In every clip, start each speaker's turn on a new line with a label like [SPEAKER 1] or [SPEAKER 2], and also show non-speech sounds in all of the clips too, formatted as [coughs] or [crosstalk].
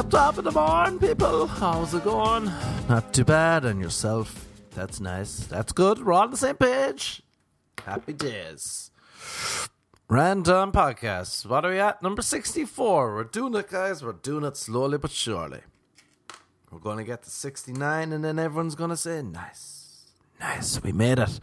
[SPEAKER 1] up top of the morning, people. How's it going? Not too bad. And yourself? That's nice. That's good. We're on the same page. Happy days. Random podcast. What are we at? Number 64. We're doing it, guys. We're doing it slowly but surely. We're going to get to 69, and then everyone's going to say, nice. Nice. We made it.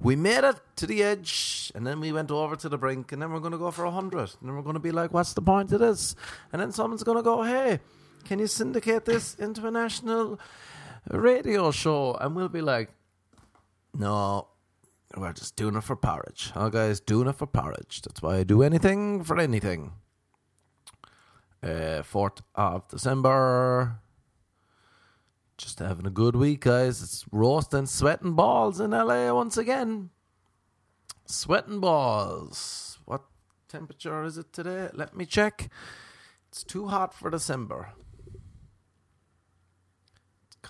[SPEAKER 1] We made it to the edge, and then we went over to the brink, and then we're going to go for 100. And then we're going to be like, what's the point of this? And then someone's going to go, hey, can you syndicate this into a national radio show? And we'll be like, no, we're just doing it for porridge. Oh, guys, doing it for porridge. That's why I do anything for anything. Uh, 4th of December. Just having a good week, guys. It's roasting, sweating balls in LA once again. Sweating balls. What temperature is it today? Let me check. It's too hot for December.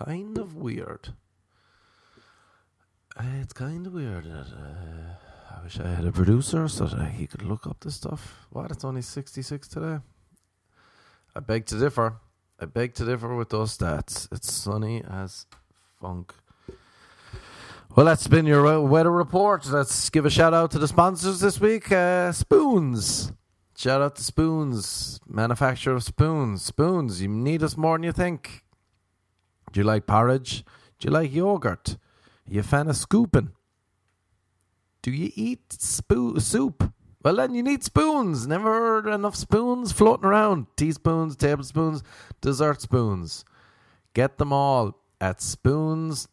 [SPEAKER 1] Kind of weird. It's kind of weird. That, uh, I wish I had a producer so that he could look up this stuff. What? It's only 66 today? I beg to differ. I beg to differ with those stats. It's sunny as funk. Well, that's been your weather report. Let's give a shout out to the sponsors this week. Uh, Spoons. Shout out to Spoons, manufacturer of spoons. Spoons, you need us more than you think. Do you like porridge? Do you like yogurt? Are you a fan of scooping? Do you eat soup? Well, then you need spoons. Never enough spoons floating around. Teaspoons, tablespoons, dessert spoons. Get them all at spoons.net.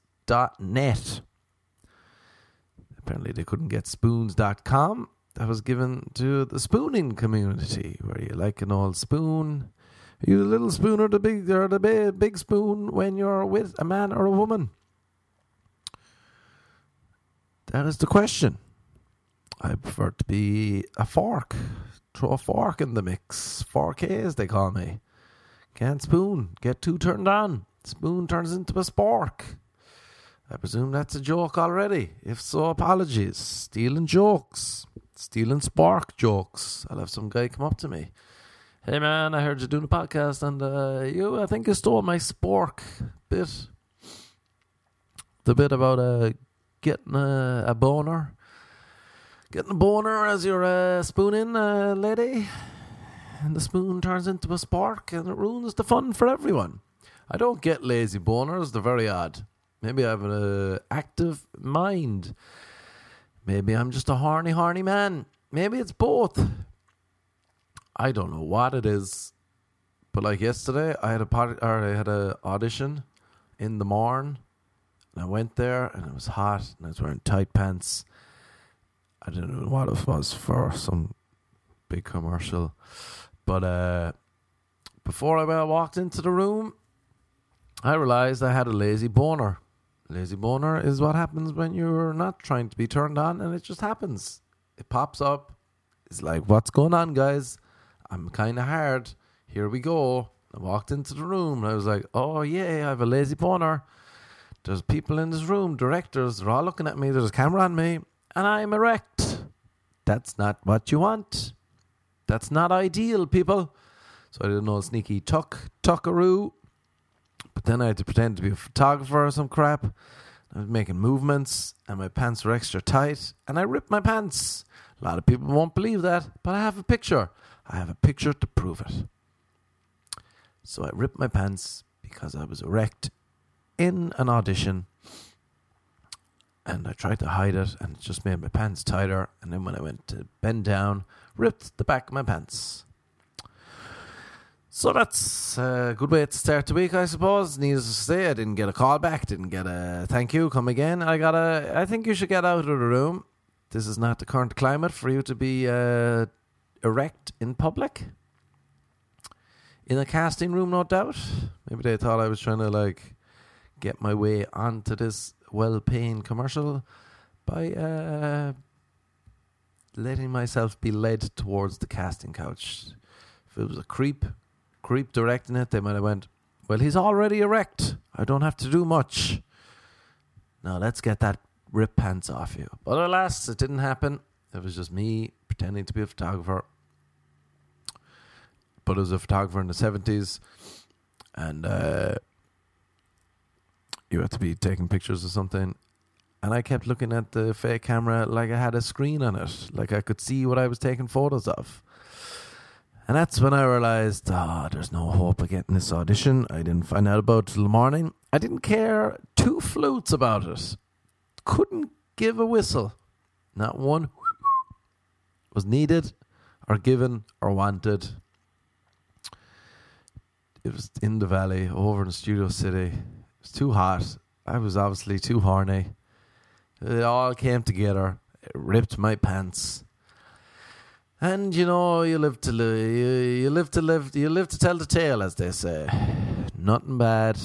[SPEAKER 1] Apparently, they couldn't get spoons.com. That was given to the spooning community, where you like an old spoon. You the little spoon or the big or the big, big spoon when you're with a man or a woman? That is the question. I prefer to be a fork. Throw a fork in the mix. Fork as they call me. Can't spoon. Get too turned on. Spoon turns into a spork. I presume that's a joke already. If so, apologies. Stealing jokes. Stealing spork jokes. I'll have some guy come up to me. Hey man, I heard you doing a podcast and uh, you, I think you stole my spork bit. The bit about uh, getting a, a boner. Getting a boner as you're uh, spooning, uh, lady. And the spoon turns into a spork and it ruins the fun for everyone. I don't get lazy boners, they're very odd. Maybe I have an uh, active mind. Maybe I'm just a horny, horny man. Maybe it's both. I don't know what it is. But like yesterday, I had a pod- or I had a audition in the morn. And I went there and it was hot and I was wearing tight pants. I didn't know what it was for some big commercial. But uh, before I walked into the room, I realized I had a lazy boner. Lazy boner is what happens when you're not trying to be turned on and it just happens. It pops up. It's like, what's going on, guys? I'm kind of hard. Here we go. I walked into the room and I was like, oh, yeah, I have a lazy boner. There's people in this room, directors, they're all looking at me. There's a camera on me and I'm erect. That's not what you want. That's not ideal, people. So I did an old sneaky tuck, tuckaroo. But then I had to pretend to be a photographer or some crap. I was making movements and my pants were extra tight and I ripped my pants. A lot of people won't believe that, but I have a picture. I have a picture to prove it. So I ripped my pants because I was erect in an audition and I tried to hide it and it just made my pants tighter. And then when I went to bend down, ripped the back of my pants. So that's a good way to start the week, I suppose. Needless to say, I didn't get a call back, didn't get a thank you, come again. I got a, I think you should get out of the room. This is not the current climate for you to be uh, erect in public. In a casting room, no doubt. Maybe they thought I was trying to like get my way onto this well-paying commercial by uh, letting myself be led towards the casting couch. If it was a creep, creep directing it, they might have went, "Well, he's already erect. I don't have to do much." Now let's get that rip pants off you. But alas, it didn't happen. It was just me pretending to be a photographer. But as a photographer in the seventies, and uh, you had to be taking pictures or something. And I kept looking at the fake camera like I had a screen on it, like I could see what I was taking photos of. And that's when I realized, ah, oh, there's no hope of getting this audition. I didn't find out about it till the morning. I didn't care two flutes about it. Couldn't give a whistle. Not one was needed or given or wanted. It was in the valley, over in Studio City. It was too hot. I was obviously too horny. It all came together. It ripped my pants. And you know, you live to live, you, you live to live, you live to tell the tale, as they say. Nothing bad.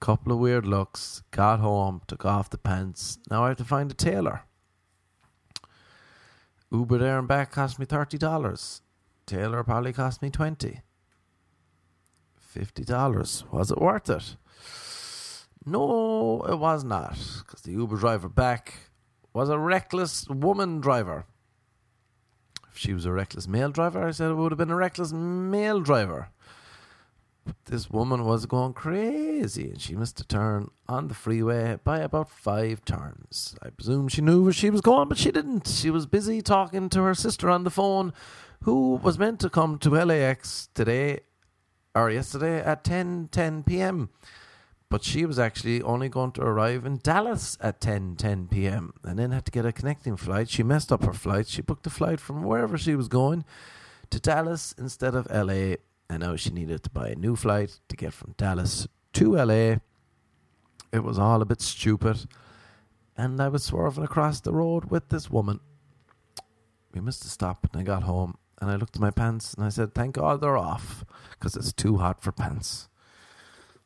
[SPEAKER 1] Couple of weird looks. Got home, took off the pants. Now I have to find a tailor. Uber there and back cost me thirty dollars. tailor probably cost me twenty. Fifty dollars. Was it worth it? No, it was not, because the Uber driver back was a reckless woman driver if she was a reckless male driver, I said it would have been a reckless male driver. This woman was going crazy and she missed a turn on the freeway by about five turns. I presume she knew where she was going, but she didn't. She was busy talking to her sister on the phone, who was meant to come to LAX today or yesterday at 10 10 p.m but she was actually only going to arrive in Dallas at 10 10 p.m. and then had to get a connecting flight. She messed up her flight. She booked a flight from wherever she was going to Dallas instead of LA, and now she needed to buy a new flight to get from Dallas to LA. It was all a bit stupid, and I was swerving across the road with this woman. We missed a stop, and I got home, and I looked at my pants, and I said, "Thank God they're off, because it's too hot for pants."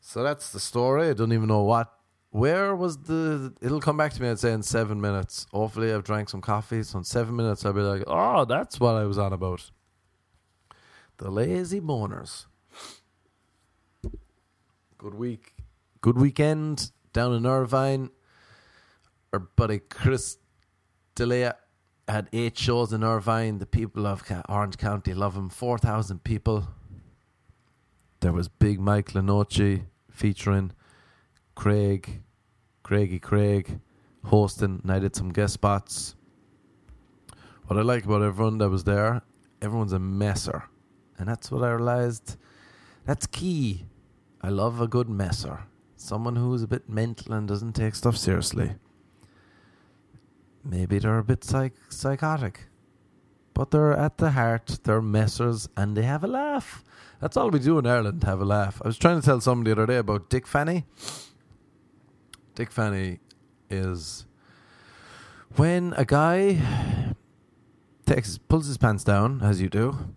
[SPEAKER 1] So that's the story. I don't even know what. Where was the? It'll come back to me. I'd say in seven minutes. Hopefully, I've drank some coffee. So in seven minutes, I'll be like, "Oh, that's what I was on about." The lazy boners. Good week. Good weekend down in Irvine. Our buddy Chris D'Elia had eight shows in Irvine. The people of Orange County love him. Four thousand people. There was Big Mike Lenoci featuring Craig, Craigie Craig, hosting, and I did some guest spots. What I like about everyone that was there, everyone's a messer. And that's what I realized. That's key. I love a good messer. Someone who's a bit mental and doesn't take stuff seriously. Maybe they're a bit psych- psychotic. But they're at the heart, they're messers and they have a laugh. That's all we do in Ireland, have a laugh. I was trying to tell somebody the other day about Dick Fanny. Dick Fanny is when a guy takes pulls his pants down, as you do,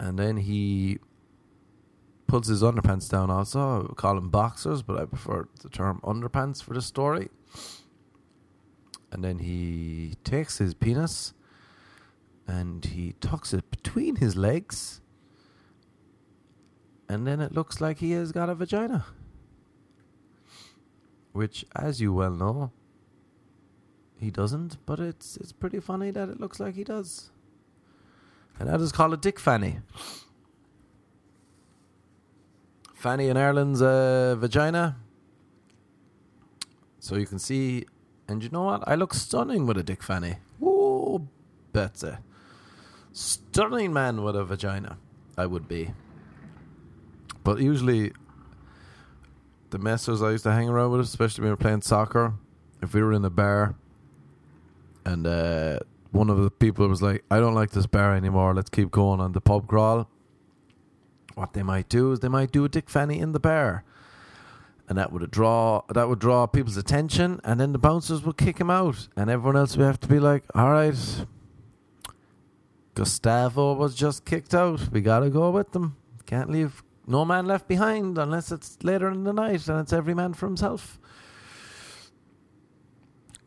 [SPEAKER 1] and then he pulls his underpants down also. I call them boxers, but I prefer the term underpants for the story. And then he takes his penis and he tucks it between his legs and then it looks like he has got a vagina. Which, as you well know, he doesn't, but it's it's pretty funny that it looks like he does. And that is called a dick fanny. Fanny in Ireland's uh, vagina. So you can see, and you know what? I look stunning with a dick fanny. Whoa, Betsy. Stunning man with a vagina, I would be. But usually, the messers I used to hang around with, especially when we were playing soccer, if we were in a bar and uh, one of the people was like, I don't like this bar anymore, let's keep going on the pub crawl. What they might do is they might do a Dick Fanny in the bar. And that would draw that would draw people's attention and then the bouncers would kick him out. And everyone else would have to be like, Alright, Gustavo was just kicked out. We gotta go with them. Can't leave no man left behind unless it's later in the night and it's every man for himself.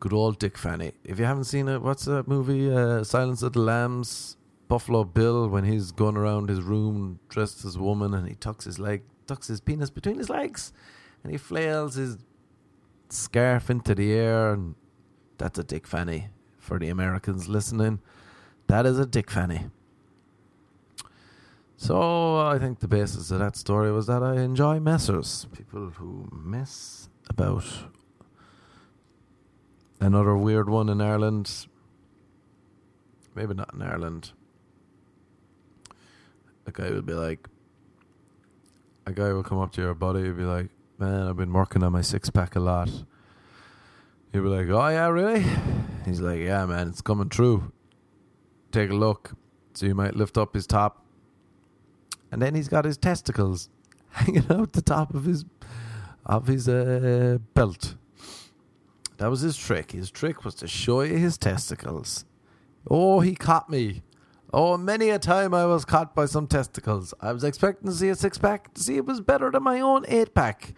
[SPEAKER 1] Good old Dick Fanny. If you haven't seen it, what's that movie? Uh, Silence of the Lambs. Buffalo Bill when he's going around his room dressed as a woman and he tucks his leg, tucks his penis between his legs, and he flails his scarf into the air, and that's a Dick Fanny for the Americans listening. That is a Dick Fanny. So I think the basis of that story was that I enjoy messers, people who mess about. Another weird one in Ireland, maybe not in Ireland. A guy would be like, a guy will come up to your buddy and be like, "Man, I've been working on my six pack a lot." He'll be like, "Oh yeah, really?" He's like, "Yeah, man, it's coming true. Take a look." So you might lift up his top, and then he's got his testicles [laughs] hanging out the top of his of his uh, belt. That was his trick. His trick was to show you his testicles. Oh, he caught me. Oh, many a time I was caught by some testicles. I was expecting to see a six pack to see it was better than my own eight pack.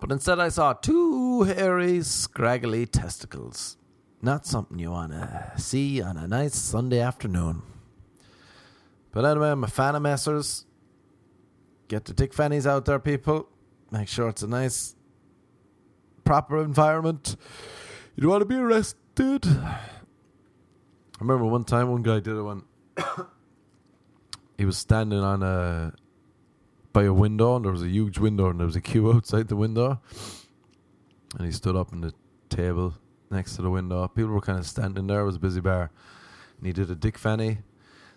[SPEAKER 1] But instead, I saw two hairy, scraggly testicles. Not something you want to see on a nice Sunday afternoon. But anyway, I'm a fan of messers. Get the dick fannies out there, people. Make sure it's a nice, proper environment. You don't want to be arrested. I remember one time one guy did it when [coughs] he was standing on a by a window and there was a huge window and there was a queue outside the window and he stood up on the table next to the window. People were kind of standing there. It was a busy bar. And he did a Dick Fanny.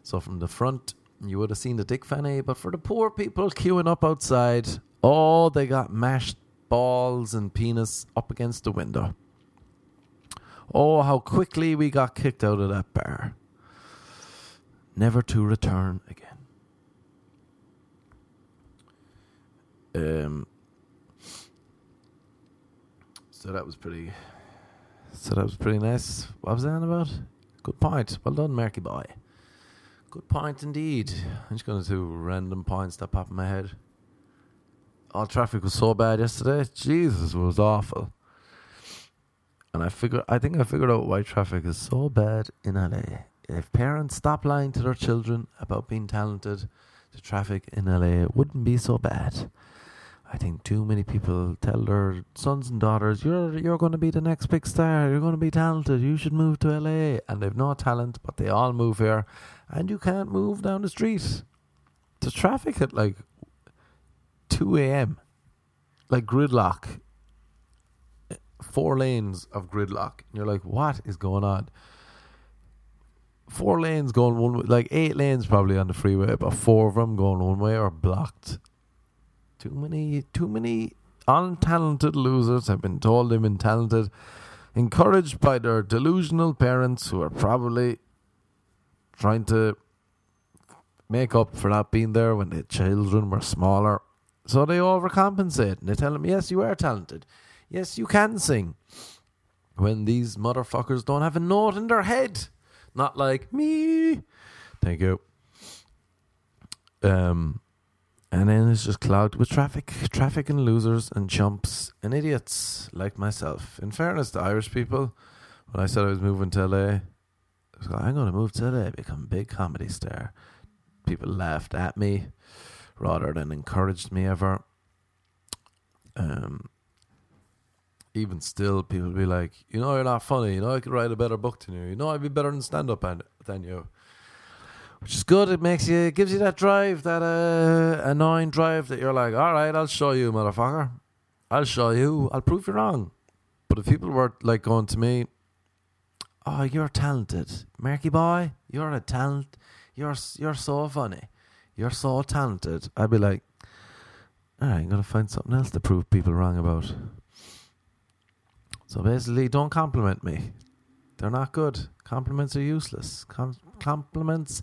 [SPEAKER 1] So from the front, you would have seen the Dick Fanny. But for the poor people queuing up outside, oh, they got mashed balls and penis up against the window. Oh, how quickly we got kicked out of that bar. Never to return again. Um, so that was pretty. So that was pretty nice. What was that about? Good point. Well done, Merky boy. Good point indeed. I'm just going to do random points that pop in my head. All traffic was so bad yesterday. Jesus, it was awful. And I figure, I think I figured out why traffic is so bad in LA. If parents stop lying to their children about being talented, the traffic in LA wouldn't be so bad. I think too many people tell their sons and daughters, "You're you're going to be the next big star. You're going to be talented. You should move to LA." And they've no talent, but they all move here, and you can't move down the street. The traffic at like two a.m. Like gridlock. Four lanes of gridlock. And you're like, what is going on? Four lanes going one way, like eight lanes probably on the freeway, but four of them going one way are blocked too many, too many untalented losers have been told they've been talented, encouraged by their delusional parents who are probably trying to make up for not being there when the children were smaller. So they overcompensate and they tell them, yes, you are talented. Yes, you can sing. When these motherfuckers don't have a note in their head. Not like me. Thank you. Um, and then it's just clogged with traffic, traffic and losers and chumps and idiots like myself. In fairness to Irish people, when I said I was moving to LA, I was like, I'm going to move to LA, become a big comedy star. People laughed at me rather than encouraged me ever. Um, even still, people be like, you know, you're not funny. You know, I could write a better book than you. You know, I'd be better than stand up than you which is good. It makes you, it gives you that drive, that uh, annoying drive that you're like, all right, I'll show you, motherfucker. I'll show you. I'll prove you wrong. But if people were like going to me, oh, you're talented, Marky boy, you're a talent. You're you're so funny. You're so talented. I'd be like, all right, I'm gonna find something else to prove people wrong about. So basically, don't compliment me. They're not good. Compliments are useless. Com- compliments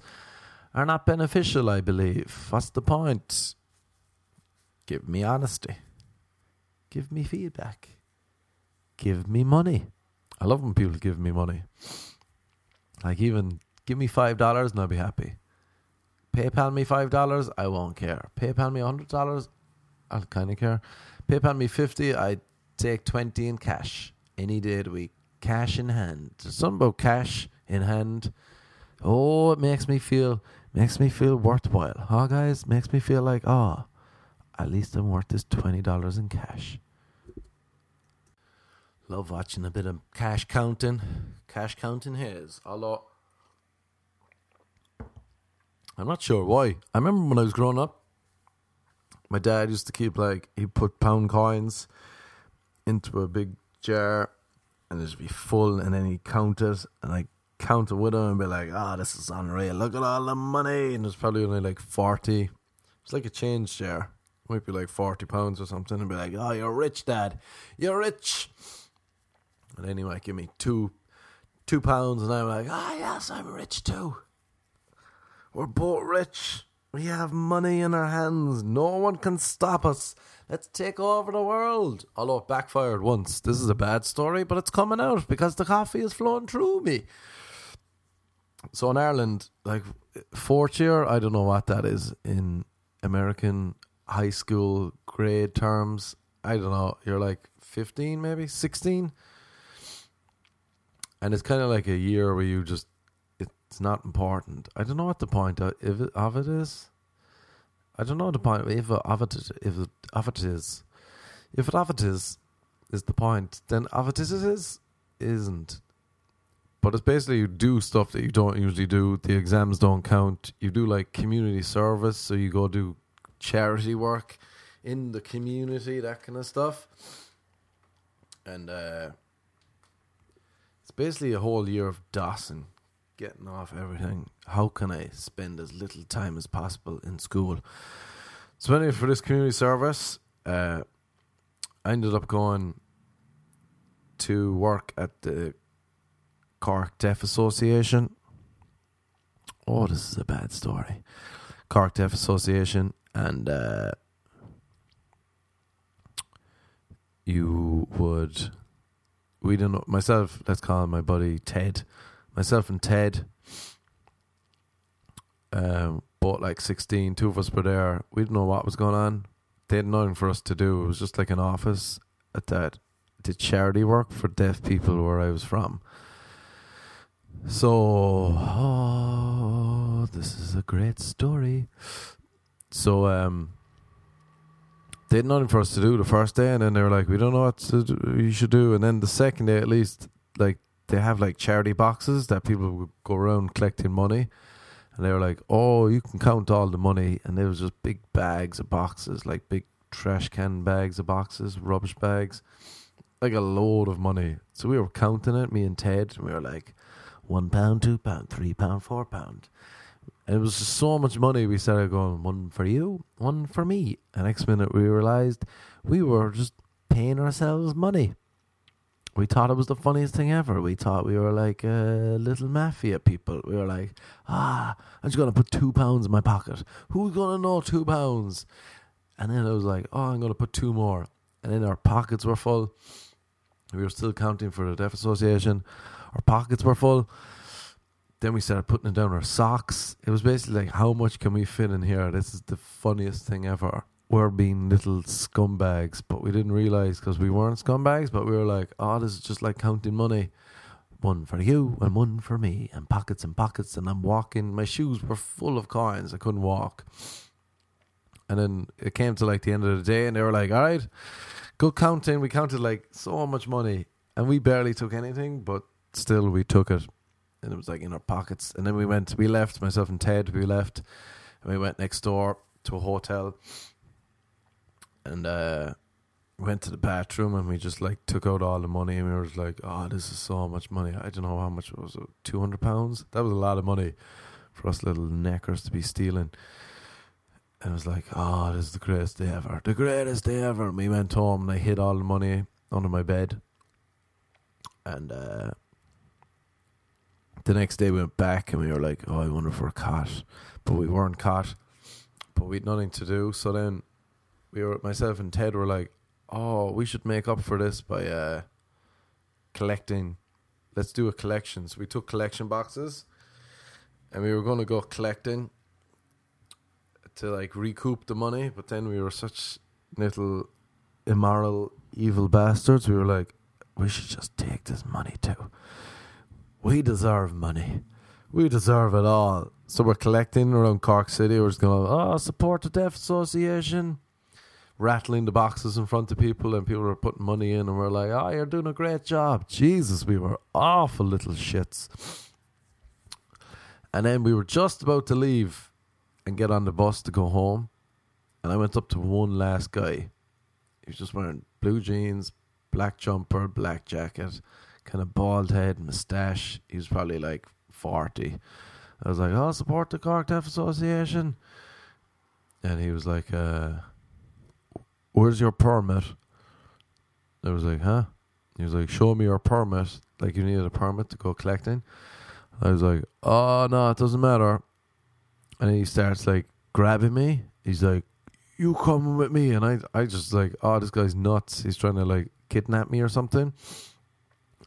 [SPEAKER 1] are not beneficial, I believe. What's the point? Give me honesty. Give me feedback. Give me money. I love when people give me money. Like even give me five dollars and I'll be happy. PayPal me five dollars, I won't care. PayPal me a hundred dollars, I'll kind of care. PayPal me fifty, I take twenty in cash any day of the week. Cash in hand. Something about cash in hand. Oh, it makes me feel makes me feel worthwhile. Huh, guys? Makes me feel like, oh, at least I'm worth this $20 in cash. Love watching a bit of cash counting. Cash counting his. Although, I'm not sure why. I remember when I was growing up, my dad used to keep like he put pound coins into a big jar and it'd be full and then he'd count it and I count it with him and be like, Ah, oh, this is unreal, look at all the money and there's probably only like forty it's like a change jar. Might be like forty pounds or something and be like, Oh, you're rich, Dad. You're rich And he might give me two two pounds and I'm like, Ah yes, I'm rich too. We're both rich. We have money in our hands. No one can stop us. Let's take over the world. Although it backfired once. This is a bad story, but it's coming out because the coffee is flowing through me. So in Ireland, like fourth year, I don't know what that is in American high school grade terms. I don't know. You're like 15, maybe 16. And it's kind of like a year where you just it's not important. I don't know what the point of it, of it is. I don't know the point if it, of it if it, of it is. If it of it is is the point, then of it is is isn't. But it's basically you do stuff that you don't usually do. The exams don't count. You do like community service, so you go do charity work in the community, that kind of stuff. And uh, it's basically a whole year of dossing getting off everything. How can I spend as little time as possible in school? So anyway, for this community service, uh, I ended up going to work at the Cork Deaf Association. Oh, this is a bad story. Cork Deaf Association, and uh, you would we didn't myself. Let's call my buddy Ted myself and Ted, um, bought like 16. Two of us were there. We didn't know what was going on. They had nothing for us to do. It was just like an office at that. Did charity work for deaf people where I was from. So, oh, this is a great story. So, um, they had nothing for us to do the first day, and then they were like, "We don't know what do, you should do." And then the second day, at least, like they have like charity boxes that people would go around collecting money. And they were like, oh, you can count all the money. And there was just big bags of boxes, like big trash can bags of boxes, rubbish bags, like a load of money. So we were counting it, me and Ted, and we were like, one pound, two pound, three pound, four pound. And it was just so much money. We started going, one for you, one for me. And next minute we realized we were just paying ourselves money we thought it was the funniest thing ever. We thought we were like uh, little mafia people. We were like, ah, I'm just gonna put two pounds in my pocket. Who's gonna know two pounds? And then I was like, oh, I'm gonna put two more. And then our pockets were full. We were still counting for the Deaf Association. Our pockets were full. Then we started putting down our socks. It was basically like, how much can we fit in here? This is the funniest thing ever were being little scumbags, but we didn't realize because we weren't scumbags, but we were like, oh, this is just like counting money. One for you and one for me, and pockets and pockets. And I'm walking, my shoes were full of coins. I couldn't walk. And then it came to like the end of the day, and they were like, all right, good counting. We counted like so much money, and we barely took anything, but still we took it. And it was like in our pockets. And then we went, we left, myself and Ted, we left, and we went next door to a hotel and uh, went to the bathroom and we just like took out all the money and we were like, oh, this is so much money. I don't know how much it was, two hundred pounds. That was a lot of money for us little neckers to be stealing. And I was like, oh, this is the greatest day ever, the greatest day ever. And we went home and I hid all the money under my bed. And uh, the next day we went back and we were like, oh, I wonder if we're caught. But we weren't caught. But we had nothing to do. So then we were myself and Ted were like, "Oh, we should make up for this by uh, collecting. Let's do a collection." So we took collection boxes, and we were going to go collecting to like recoup the money. But then we were such little immoral, evil bastards. We were like, "We should just take this money too. We deserve money." We deserve it all. So we're collecting around Cork City. We're just going, oh, support the Deaf Association rattling the boxes in front of people and people were putting money in and we're like, oh, you're doing a great job. Jesus, we were awful little shits. And then we were just about to leave and get on the bus to go home. And I went up to one last guy. He was just wearing blue jeans, black jumper, black jacket, kind of bald head, moustache. He was probably like 40. I was like, oh, support the Cork Deaf Association. And he was like, uh, where's your permit? I was like, huh? He was like, show me your permit. Like, you needed a permit to go collecting. I was like, oh, no, it doesn't matter. And he starts like grabbing me. He's like, you coming with me? And I, I just like, oh, this guy's nuts. He's trying to like kidnap me or something.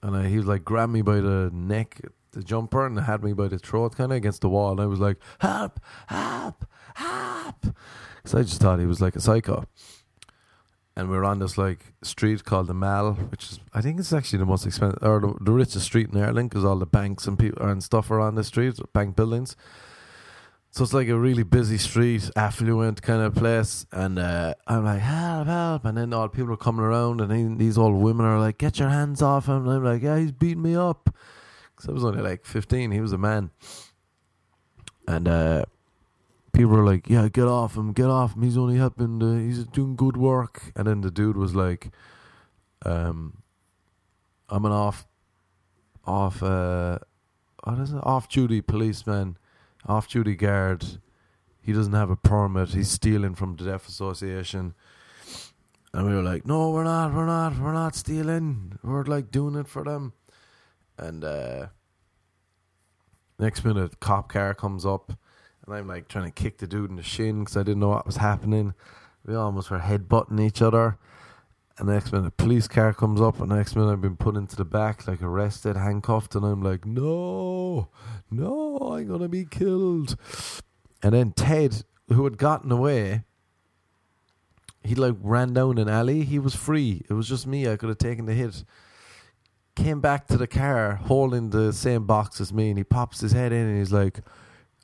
[SPEAKER 1] And I, he was like, grabbed me by the neck, the jumper, and had me by the throat kind of against the wall. And I was like, help, help, help. Because I just thought he was like a psycho and we are on this like street called the Mall, which is I think it's actually the most expensive or the, the richest street in Ireland because all the banks and people and stuff are on the street, bank buildings. So it's like a really busy street, affluent kind of place, and uh, I'm like help, help, and then all people are coming around, and then these old women are like, "Get your hands off him!" And I'm like, "Yeah, he's beating me up." Because I was only like 15, he was a man, and uh, people were like, "Yeah, get off him, get off him. He's only helping. He's doing good work." And then the dude was like, "Um, I'm an off, off, uh, what is it? Off duty policeman, off duty guard. He doesn't have a permit. He's stealing from the Deaf Association." And we were like, "No, we're not. We're not. We're not stealing. We're like doing it for them." And uh, next minute, cop car comes up and I'm like trying to kick the dude in the shin because I didn't know what was happening. We almost were headbutting each other. And the next minute, a police car comes up, and the next minute, I've been put into the back, like arrested, handcuffed, and I'm like, no, no, I'm gonna be killed. And then Ted, who had gotten away, he like ran down an alley. He was free. It was just me. I could have taken the hit. Came back to the car holding the same box as me, and he pops his head in, and he's like,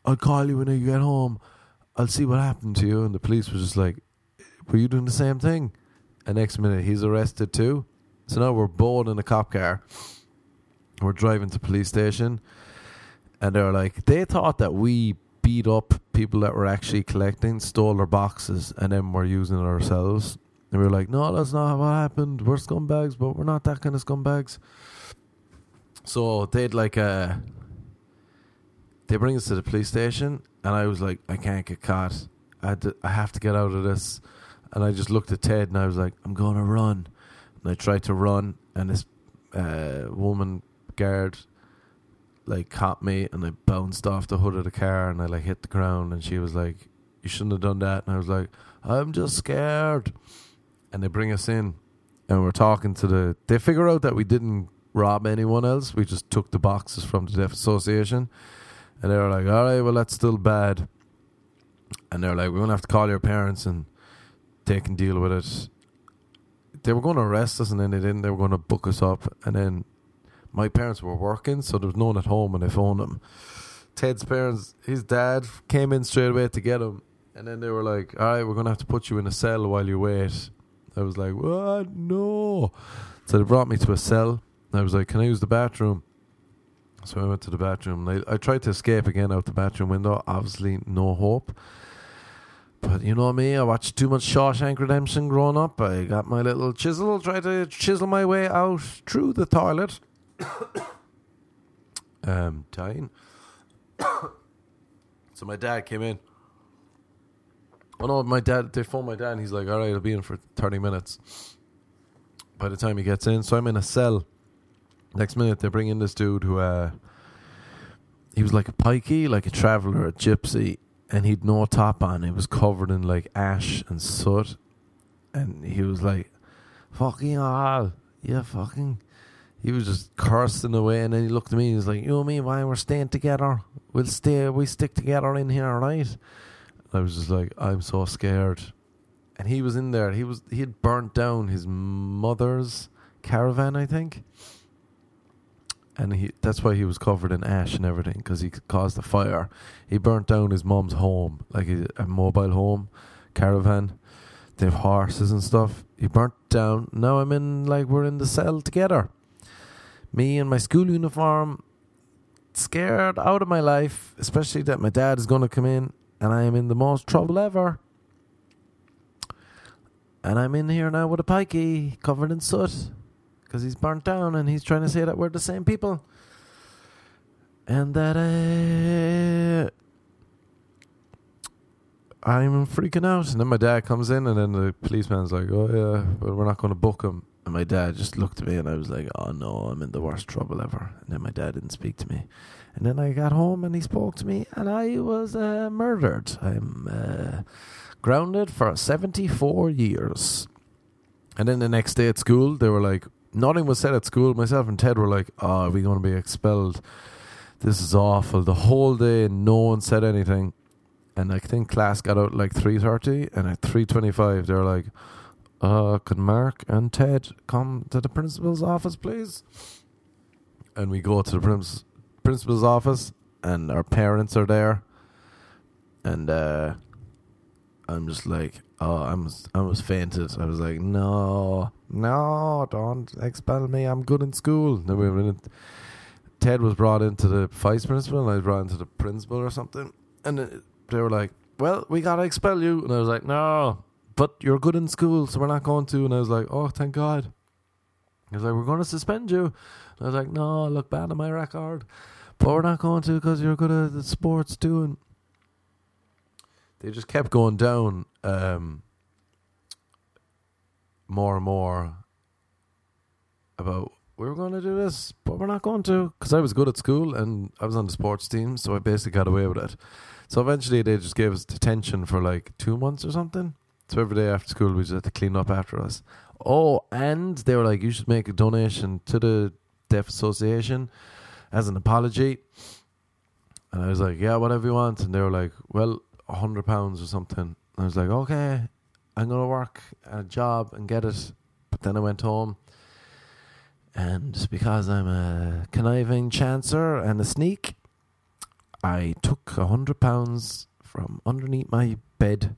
[SPEAKER 1] I'll call you when you get home. I'll see what happened to you. And the police was just like, Were you doing the same thing? And next minute, he's arrested too. So now we're both in a cop car. We're driving to police station. And they're like, they thought that we beat up people that were actually collecting, stole their boxes, and then we're using it ourselves. And we were like, no, that's not what happened. We're scumbags, but we're not that kind of scumbags. So they'd like a they bring us to the police station, and I was like, I can't get caught. I, to, I have to get out of this. And I just looked at Ted, and I was like, I'm going to run. And I tried to run, and this uh, woman guard like caught me, and I bounced off the hood of the car, and I like hit the ground. And she was like, "You shouldn't have done that." And I was like, "I'm just scared." And they bring us in, and we're talking to the. They figure out that we didn't rob anyone else. We just took the boxes from the Deaf Association and they were like, all right, well, that's still bad. And they were like, we're going to have to call your parents and they can deal with it. They were going to arrest us and then they didn't. They were going to book us up. And then my parents were working, so there was no one at home and they phoned them. Ted's parents, his dad came in straight away to get him. And then they were like, all right, we're going to have to put you in a cell while you wait. I was like, what? No. So they brought me to a cell. I was like, can I use the bathroom? So I went to the bathroom. I, I tried to escape again out the bathroom window. Obviously, no hope. But you know me, I watched too much Shawshank Redemption growing up. I got my little chisel, tried to chisel my way out through the toilet. [coughs] um, dying. [coughs] so my dad came in. Oh no, my dad, they phoned my dad and he's like, alright, I'll be in for 30 minutes. By the time he gets in, so I'm in a cell Next minute, they bring in this dude who, uh, he was like a pikey, like a traveller, a gypsy, and he'd no top on. He was covered in like ash and soot, and he was like, "Fucking all, yeah, fucking." He was just cursing away, and then he looked at me. and He was like, "You know me? Why we're staying together? We'll stay. We stick together in here, right?" I was just like, "I'm so scared." And he was in there. He was he had burnt down his mother's caravan, I think and he that's why he was covered in ash and everything because he caused a fire. He burnt down his mom's home, like a, a, mobile home, caravan. They have horses and stuff. He burnt down. Now I'm in like we're in the cell together. Me in my school uniform, scared out of my life, especially that my dad is going to come in and I am in the most trouble ever. And I'm in here now with a pikey covered in soot because he's burnt down and he's trying to say that we're the same people. And that uh, I'm freaking out. And then my dad comes in and then the policeman's like, oh, yeah, but we're not going to book him. And my dad just looked at me and I was like, oh no, I'm in the worst trouble ever. And then my dad didn't speak to me. And then I got home and he spoke to me and I was uh, murdered. I'm uh, grounded for 74 years. And then the next day at school, they were like, nothing was said at school. Myself and Ted were like, oh, are we going to be expelled? This is awful. The whole day, no one said anything. And I think class got out like 3.30 and at 3.25, they were like, uh, could Mark and Ted come to the principal's office, please? And we go to the principal's office, and our parents are there, and uh, I'm just like, oh, I'm I was fainted. I was like, no, no, don't expel me. I'm good in school. Then we were in Ted was brought into the vice principal, and I was brought into the principal or something, and they were like, well, we gotta expel you, and I was like, no, but you're good in school, so we're not going to. And I was like, oh, thank God. He was like, we're going to suspend you. And I was like, no, I look bad on my record. But we're not going to because you're good at the sports too. And they just kept going down um, more and more about we were going to do this, but we're not going to because I was good at school and I was on the sports team, so I basically got away with it. So eventually, they just gave us detention for like two months or something. So every day after school, we just had to clean up after us. Oh, and they were like, you should make a donation to the Deaf Association as an apology. And I was like, yeah, whatever you want. And they were like, well, hundred pounds or something. I was like, okay, I'm gonna work a job and get it. But then I went home, and because I'm a conniving chancer and a sneak, I took a hundred pounds from underneath my bed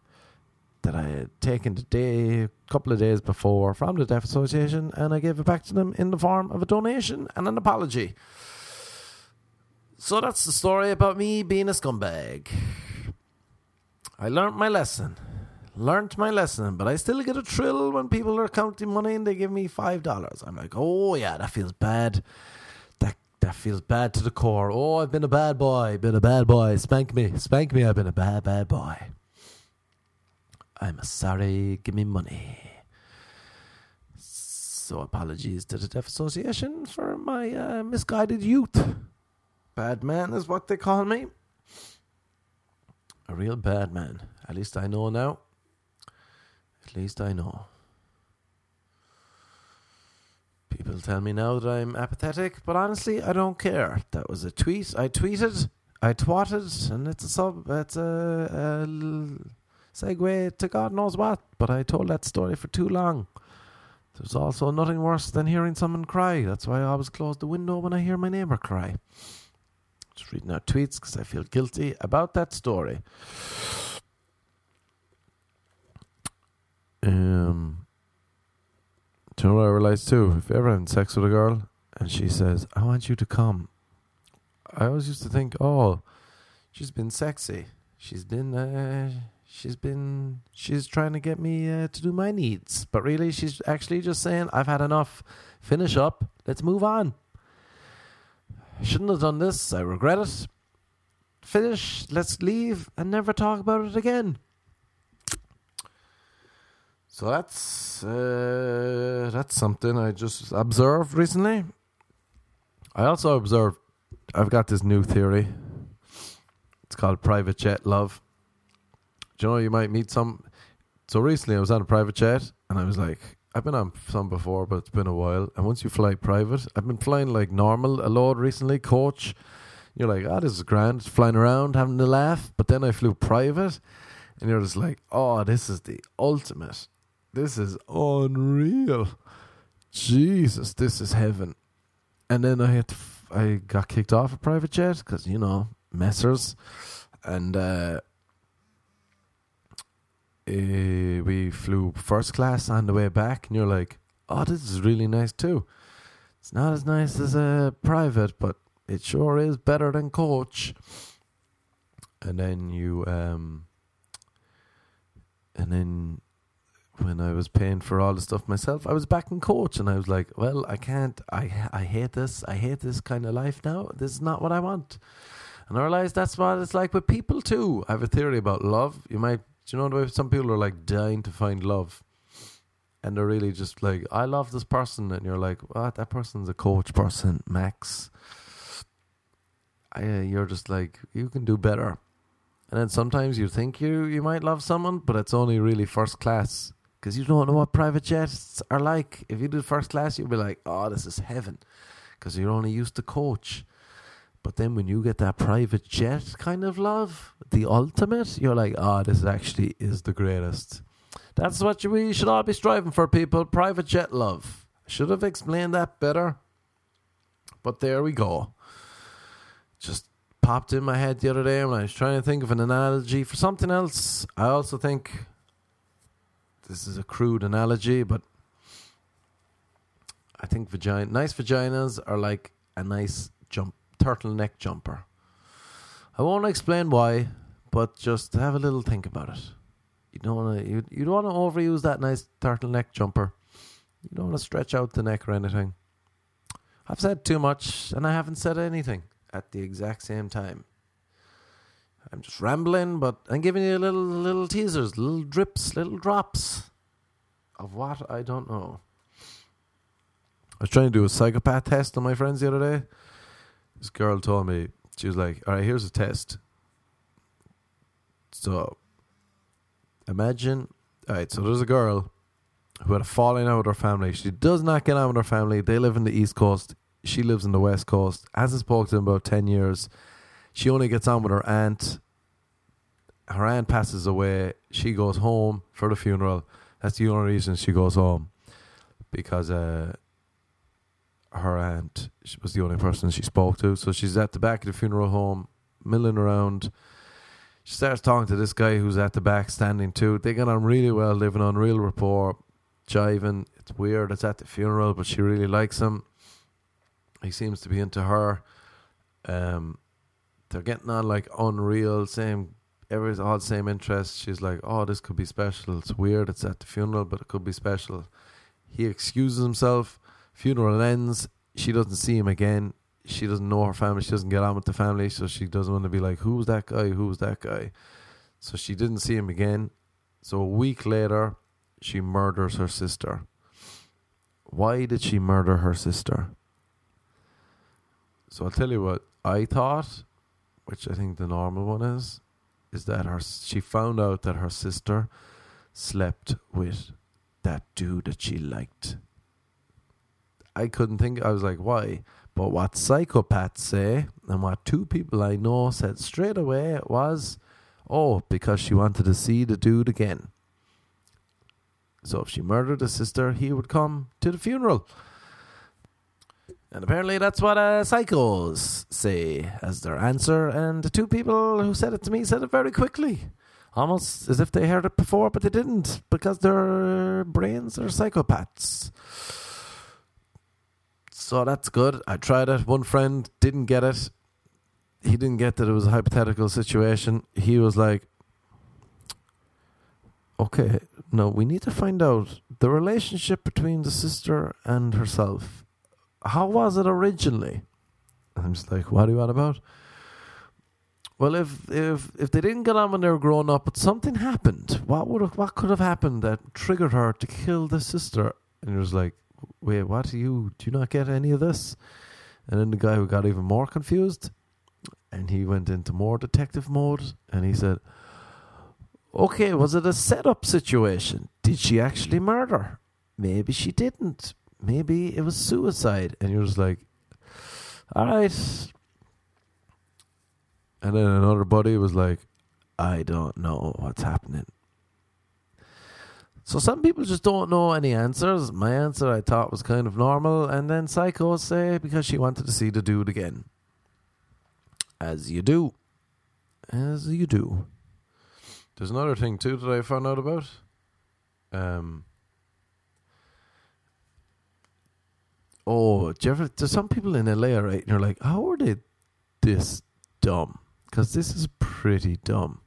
[SPEAKER 1] that I had taken the day, a couple of days before from the Deaf Association, and I gave it back to them in the form of a donation and an apology. So that's the story about me being a scumbag. I learnt my lesson. Learnt my lesson, but I still get a thrill when people are counting money and they give me five dollars. I'm like, oh yeah, that feels bad. That that feels bad to the core. Oh, I've been a bad boy, been a bad boy. Spank me, spank me. I've been a bad, bad boy. I'm sorry, give me money. So apologies to the Deaf Association for my uh, misguided youth. Bad man is what they call me. A real bad man. At least I know now. At least I know. People tell me now that I'm apathetic, but honestly, I don't care. That was a tweet. I tweeted, I twatted, and it's a sub. It's a, a segue to God knows what, but I told that story for too long. There's also nothing worse than hearing someone cry. That's why I always close the window when I hear my neighbour cry. Reading our tweets because I feel guilty about that story. Um, do you know what I realized too? If you ever having sex with a girl and she says, I want you to come, I always used to think, oh, she's been sexy. She's been uh, she's been she's trying to get me uh, to do my needs but really she's actually just saying i've had enough finish up let's move on shouldn't have done this. I regret it. Finish. Let's leave and never talk about it again. So that's uh, that's something i just observed recently. I also observed i've got this new theory. It's called private jet love. Do you know you might meet some? So recently, I was on a private jet, and I was like, I've been on some before, but it's been a while. And once you fly private, I've been flying like normal a lot recently, coach. You're like, oh, this is grand, flying around, having a laugh. But then I flew private, and you're just like, oh, this is the ultimate. This is unreal. Jesus, this is heaven. And then I had, f- I got kicked off a private jet because you know messers, and uh, uh, we flew first class on the way back, and you're like, "Oh, this is really nice too." It's not as nice as a private, but it sure is better than coach. and then you um, and then when I was paying for all the stuff myself, I was back in coach, and I was like, "Well, I can't. I I hate this. I hate this kind of life now. This is not what I want." And I realized that's what it's like with people too. I have a theory about love. You might, do you know, way some people are like dying to find love, and they're really just like, "I love this person," and you're like, "What? That person's a coach person, Max." I, uh, you're just like, you can do better. And then sometimes you think you you might love someone, but it's only really first class because you don't know what private jets are like. If you did first class, you'd be like, "Oh, this is heaven," because you're only used to coach. But then when you get that private jet kind of love, the ultimate, you're like, "Oh, this actually is the greatest." That's what we should all be striving for, people. Private jet love. Should have explained that better. But there we go. Just popped in my head the other day when I was trying to think of an analogy for something else. I also think this is a crude analogy, but I think vagina, nice vaginas are like a nice jump turtleneck jumper. I won't explain why, but just have a little think about it. You don't want to you, you don't want to overuse that nice turtleneck jumper. You don't want to stretch out the neck or anything. I've said too much and I haven't said anything at the exact same time. I'm just rambling, but I'm giving you little little teasers, little drips, little drops of what I don't know. I was trying to do a psychopath test on my friends the other day. This girl told me she was like, "All right, here's a test. So, imagine, all right. So there's a girl who had a falling out with her family. She does not get on with her family. They live in the East Coast. She lives in the West Coast. Hasn't spoken to them about ten years. She only gets on with her aunt. Her aunt passes away. She goes home for the funeral. That's the only reason she goes home, because uh, her aunt She was the only person she spoke to. So she's at the back of the funeral home, milling around. She starts talking to this guy who's at the back, standing too. They get on really well, living on real rapport, jiving. It's weird. It's at the funeral, but she really likes him. He seems to be into her. Um, they're getting on like unreal, same every all the same interest. She's like, "Oh, this could be special. It's weird. It's at the funeral, but it could be special." He excuses himself. Funeral ends. She doesn't see him again. She doesn't know her family. She doesn't get on with the family, so she doesn't want to be like, "Who's that guy? Who's that guy?" So she didn't see him again. So a week later, she murders her sister. Why did she murder her sister? So I'll tell you what I thought, which I think the normal one is, is that her she found out that her sister slept with that dude that she liked. I couldn't think. I was like, why? But what psychopaths say, and what two people I know said straight away was, oh, because she wanted to see the dude again. So if she murdered his sister, he would come to the funeral. And apparently that's what uh, psychos say as their answer. And the two people who said it to me said it very quickly. Almost as if they heard it before, but they didn't because their brains are psychopaths. So that's good. I tried it. One friend didn't get it. He didn't get that it was a hypothetical situation. He was like, okay, no, we need to find out the relationship between the sister and herself how was it originally? I'm just like, what are you on about? Well, if if if they didn't get on when they were growing up, but something happened, what would have, what could have happened that triggered her to kill the sister? And he was like, wait, what? You do you not get any of this? And then the guy who got even more confused, and he went into more detective mode, and he said, "Okay, was it a setup situation? Did she actually murder? Maybe she didn't maybe it was suicide. And you're just like, all right. And then another buddy was like, I don't know what's happening. So some people just don't know any answers. My answer I thought was kind of normal, and then psychos say because she wanted to see the dude again. As you do. As you do. There's another thing too that I found out about. Um oh, do ever, there's some people in LA, right? And you're like, how are they this dumb? because this is pretty dumb.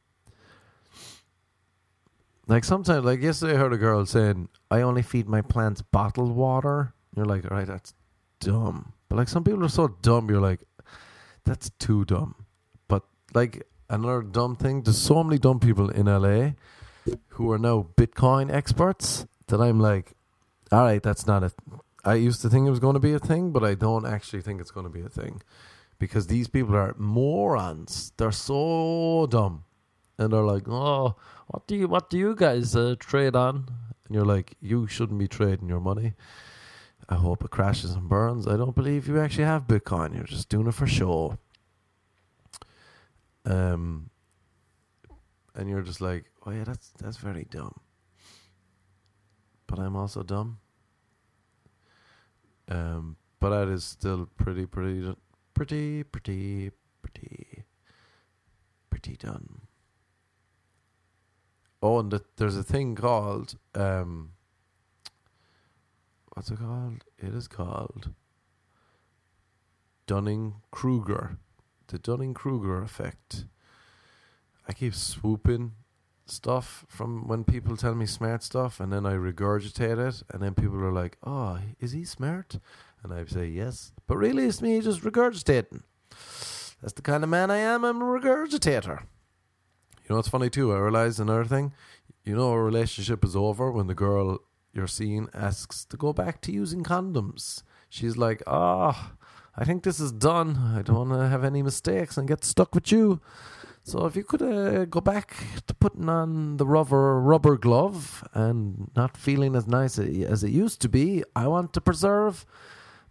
[SPEAKER 1] Like sometimes, like yesterday, I heard a girl saying, "I only feed my plants bottled water." You're like, "All right, that's dumb." But like some people are so dumb, you're like, "That's too dumb." But like another dumb thing, there's so many dumb people in LA who are now Bitcoin experts that I'm like, "All right, that's not a." I used to think it was going to be a thing, but I don't actually think it's going to be a thing because these people are morons. They're so dumb, and they're like, "Oh, what do you what do you guys uh, trade on?" And you're like, "You shouldn't be trading your money." I hope it crashes and burns. I don't believe you actually have Bitcoin. You're just doing it for show. Um, and you're just like, "Oh yeah, that's that's very dumb." But I'm also dumb. Um, but that is still pretty, pretty, pretty, pretty, pretty, pretty done. Oh, and the, there's a thing called um, what's it called? It is called Dunning Kruger, the Dunning Kruger effect. I keep swooping stuff from when people tell me smart stuff, and then I regurgitate it, and then people are like, "Oh, is he smart?" And I say, "Yes," but really, it's me just regurgitating. That's the kind of man I am. I'm a regurgitator. You know what's funny too? I realized another thing. You know, a relationship is over when the girl you're seeing asks to go back to using condoms. She's like, "Ah, oh, I think this is done. I don't want to have any mistakes and get stuck with you." So if you could uh, go back to putting on the rubber rubber glove and not feeling as nice as it used to be, I want to preserve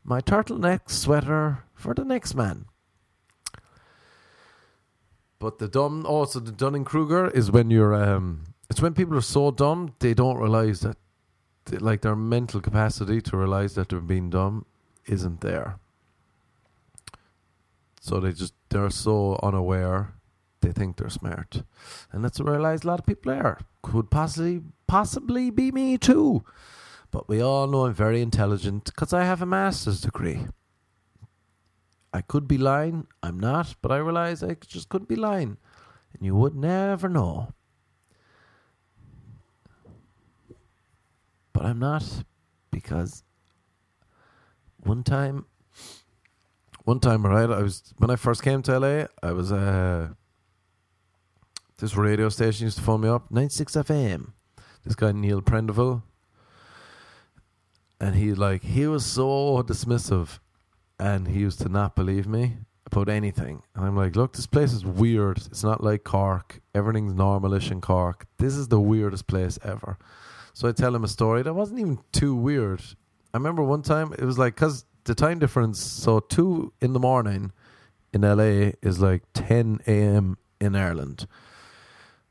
[SPEAKER 1] my turtleneck sweater for the next man. But the dumb, also oh, the Dunning Kruger is when you're, um, it's when people are so dumb they don't realize that, they, like their mental capacity to realize that they're being dumb isn't there. So they just they're so unaware they think they're smart. And that's what I realize a lot of people are. Could possibly possibly be me too. But we all know I'm very intelligent because I have a master's degree. I could be lying, I'm not, but I realize I just couldn't be lying. And you would never know. But I'm not because one time one time right I was when I first came to LA I was uh this radio station used to phone me up, 96 FM. This guy Neil Prendeville. And he like he was so dismissive and he used to not believe me about anything. And I'm like, look, this place is weird. It's not like Cork. Everything's normalish in Cork. This is the weirdest place ever. So I tell him a story that wasn't even too weird. I remember one time it was like because the time difference. So two in the morning in LA is like 10 a.m. in Ireland.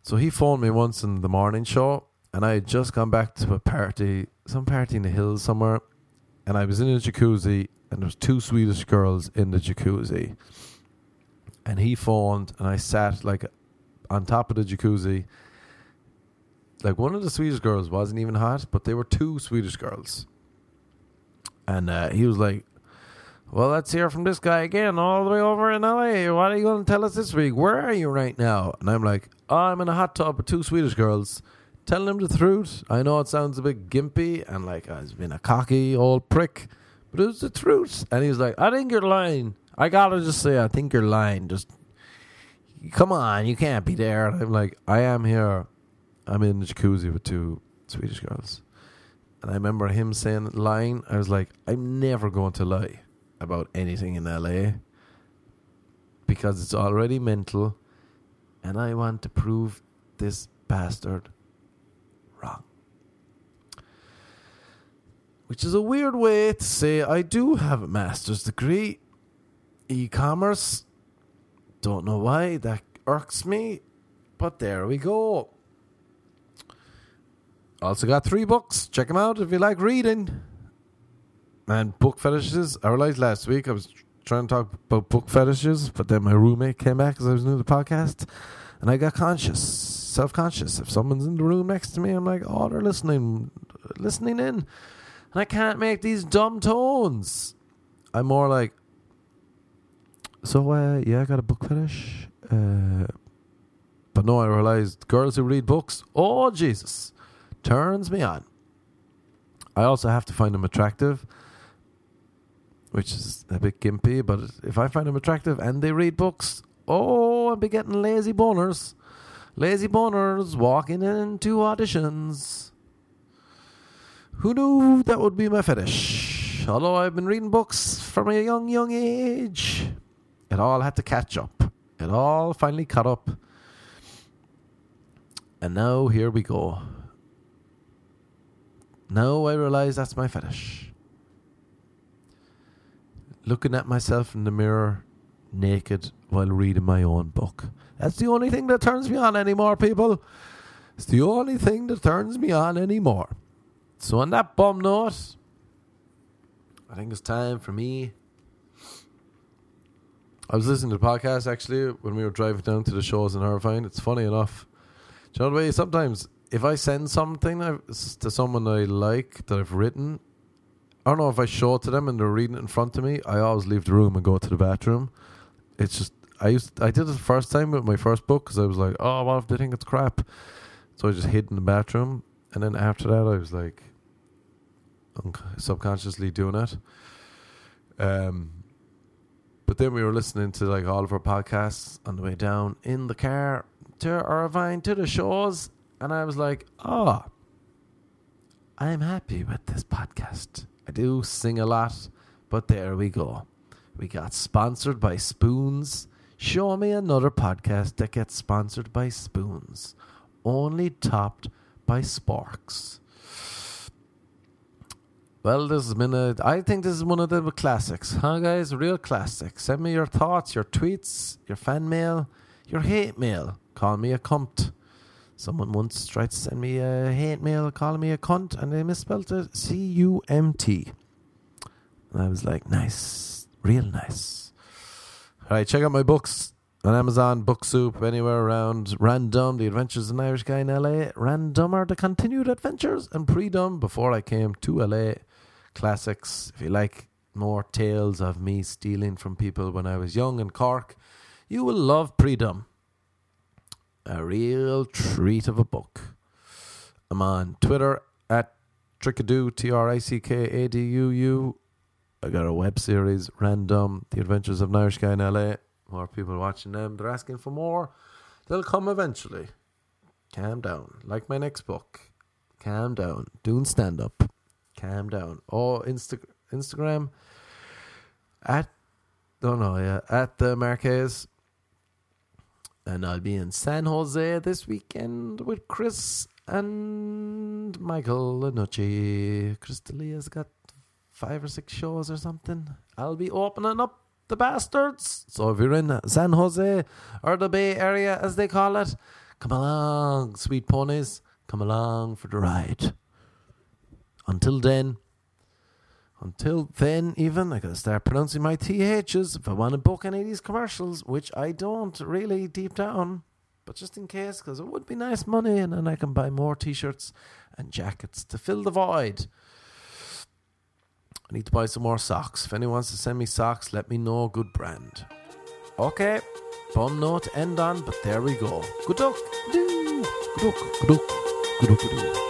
[SPEAKER 1] So he phoned me once in the morning show, and I had just gone back to a party, some party in the hills somewhere, and I was in a jacuzzi, and there was two Swedish girls in the jacuzzi. And he phoned, and I sat like on top of the jacuzzi. Like one of the Swedish girls wasn't even hot, but they were two Swedish girls. And uh, he was like, well, let's hear from this guy again, all the way over in LA. What are you going to tell us this week? Where are you right now? And I'm like, oh, I'm in a hot tub with two Swedish girls, telling them the truth. I know it sounds a bit gimpy and like I've been a cocky old prick, but it was the truth. And he was like, I think you're lying. I gotta just say, I think you're lying. Just come on, you can't be there. And I'm like, I am here. I'm in the jacuzzi with two Swedish girls. And I remember him saying lying. I was like, I'm never going to lie about anything in LA because it's already mental and I want to prove this bastard wrong. Which is a weird way to say I do have a master's degree. E commerce. Don't know why that irks me, but there we go. Also got three books. Check them out if you like reading. And book fetishes. I realized last week I was trying to talk about book fetishes, but then my roommate came back because I was new to the podcast, and I got conscious, self conscious. If someone's in the room next to me, I'm like, oh, they're listening, listening in, and I can't make these dumb tones. I'm more like, so uh, yeah, I got a book fetish. Uh, but no, I realized girls who read books, oh Jesus, turns me on. I also have to find them attractive, which is a bit gimpy. But if I find them attractive and they read books, oh, I'll be getting lazy boners. Lazy boners walking into auditions. Who knew that would be my fetish? Although I've been reading books from a young, young age, it all had to catch up. It all finally caught up. And now here we go. Now I realize that's my fetish. Looking at myself in the mirror naked while reading my own book. That's the only thing that turns me on anymore, people. It's the only thing that turns me on anymore. So, on that bum note, I think it's time for me. I was listening to the podcast actually when we were driving down to the shows in Irvine. It's funny enough. Do you know the way sometimes if I send something to someone I like that I've written, I don't know if I show it to them and they're reading it in front of me. I always leave the room and go to the bathroom. It's just I used I did it the first time with my first book because I was like, oh, what if they think it's crap? So I just hid in the bathroom, and then after that, I was like, subconsciously doing it. Um, but then we were listening to like all of our podcasts on the way down in the car to Irvine to the shows, and I was like, oh, I'm happy with this podcast. I do sing a lot, but there we go. We got sponsored by Spoons. Show me another podcast that gets sponsored by Spoons, only topped by Sporks. Well, this has been a. I think this is one of the classics, huh, guys? Real classic. Send me your thoughts, your tweets, your fan mail, your hate mail. Call me a cunt. Someone once tried to send me a hate mail calling me a cunt, and they misspelled it C U M T. And I was like, nice, real nice. All right, check out my books on Amazon, Book Soup, anywhere around. Random, The Adventures of an Irish Guy in LA. Random are the continued adventures, and Pre-Dom, before I came to LA. Classics. If you like more tales of me stealing from people when I was young in Cork, you will love Pre-Dom a real treat of a book. I'm on Twitter at Trickadoo, T R I C K A D U U. I got a web series, Random, The Adventures of an Irish Guy in LA. More people watching them. They're asking for more. They'll come eventually. Calm down. Like my next book. Calm down. Doing stand up. Calm down. Oh, Insta- Instagram. At, oh don't know, yeah. At the Marquez and I'll be in San Jose this weekend with Chris and Michael Lanucci. Chris D'Elia's got five or six shows or something. I'll be opening up the bastards. So if you're in San Jose or the Bay Area, as they call it, come along, sweet ponies. Come along for the ride. Until then, until then, even, I gotta start pronouncing my THs if I want to book any of these commercials, which I don't really deep down. But just in case, because it would be nice money, and then I can buy more t shirts and jackets to fill the void. I need to buy some more socks. If anyone wants to send me socks, let me know. Good brand. Okay, bum note end on, but there we go. Good luck. Good luck. Good luck. Good luck. Good luck.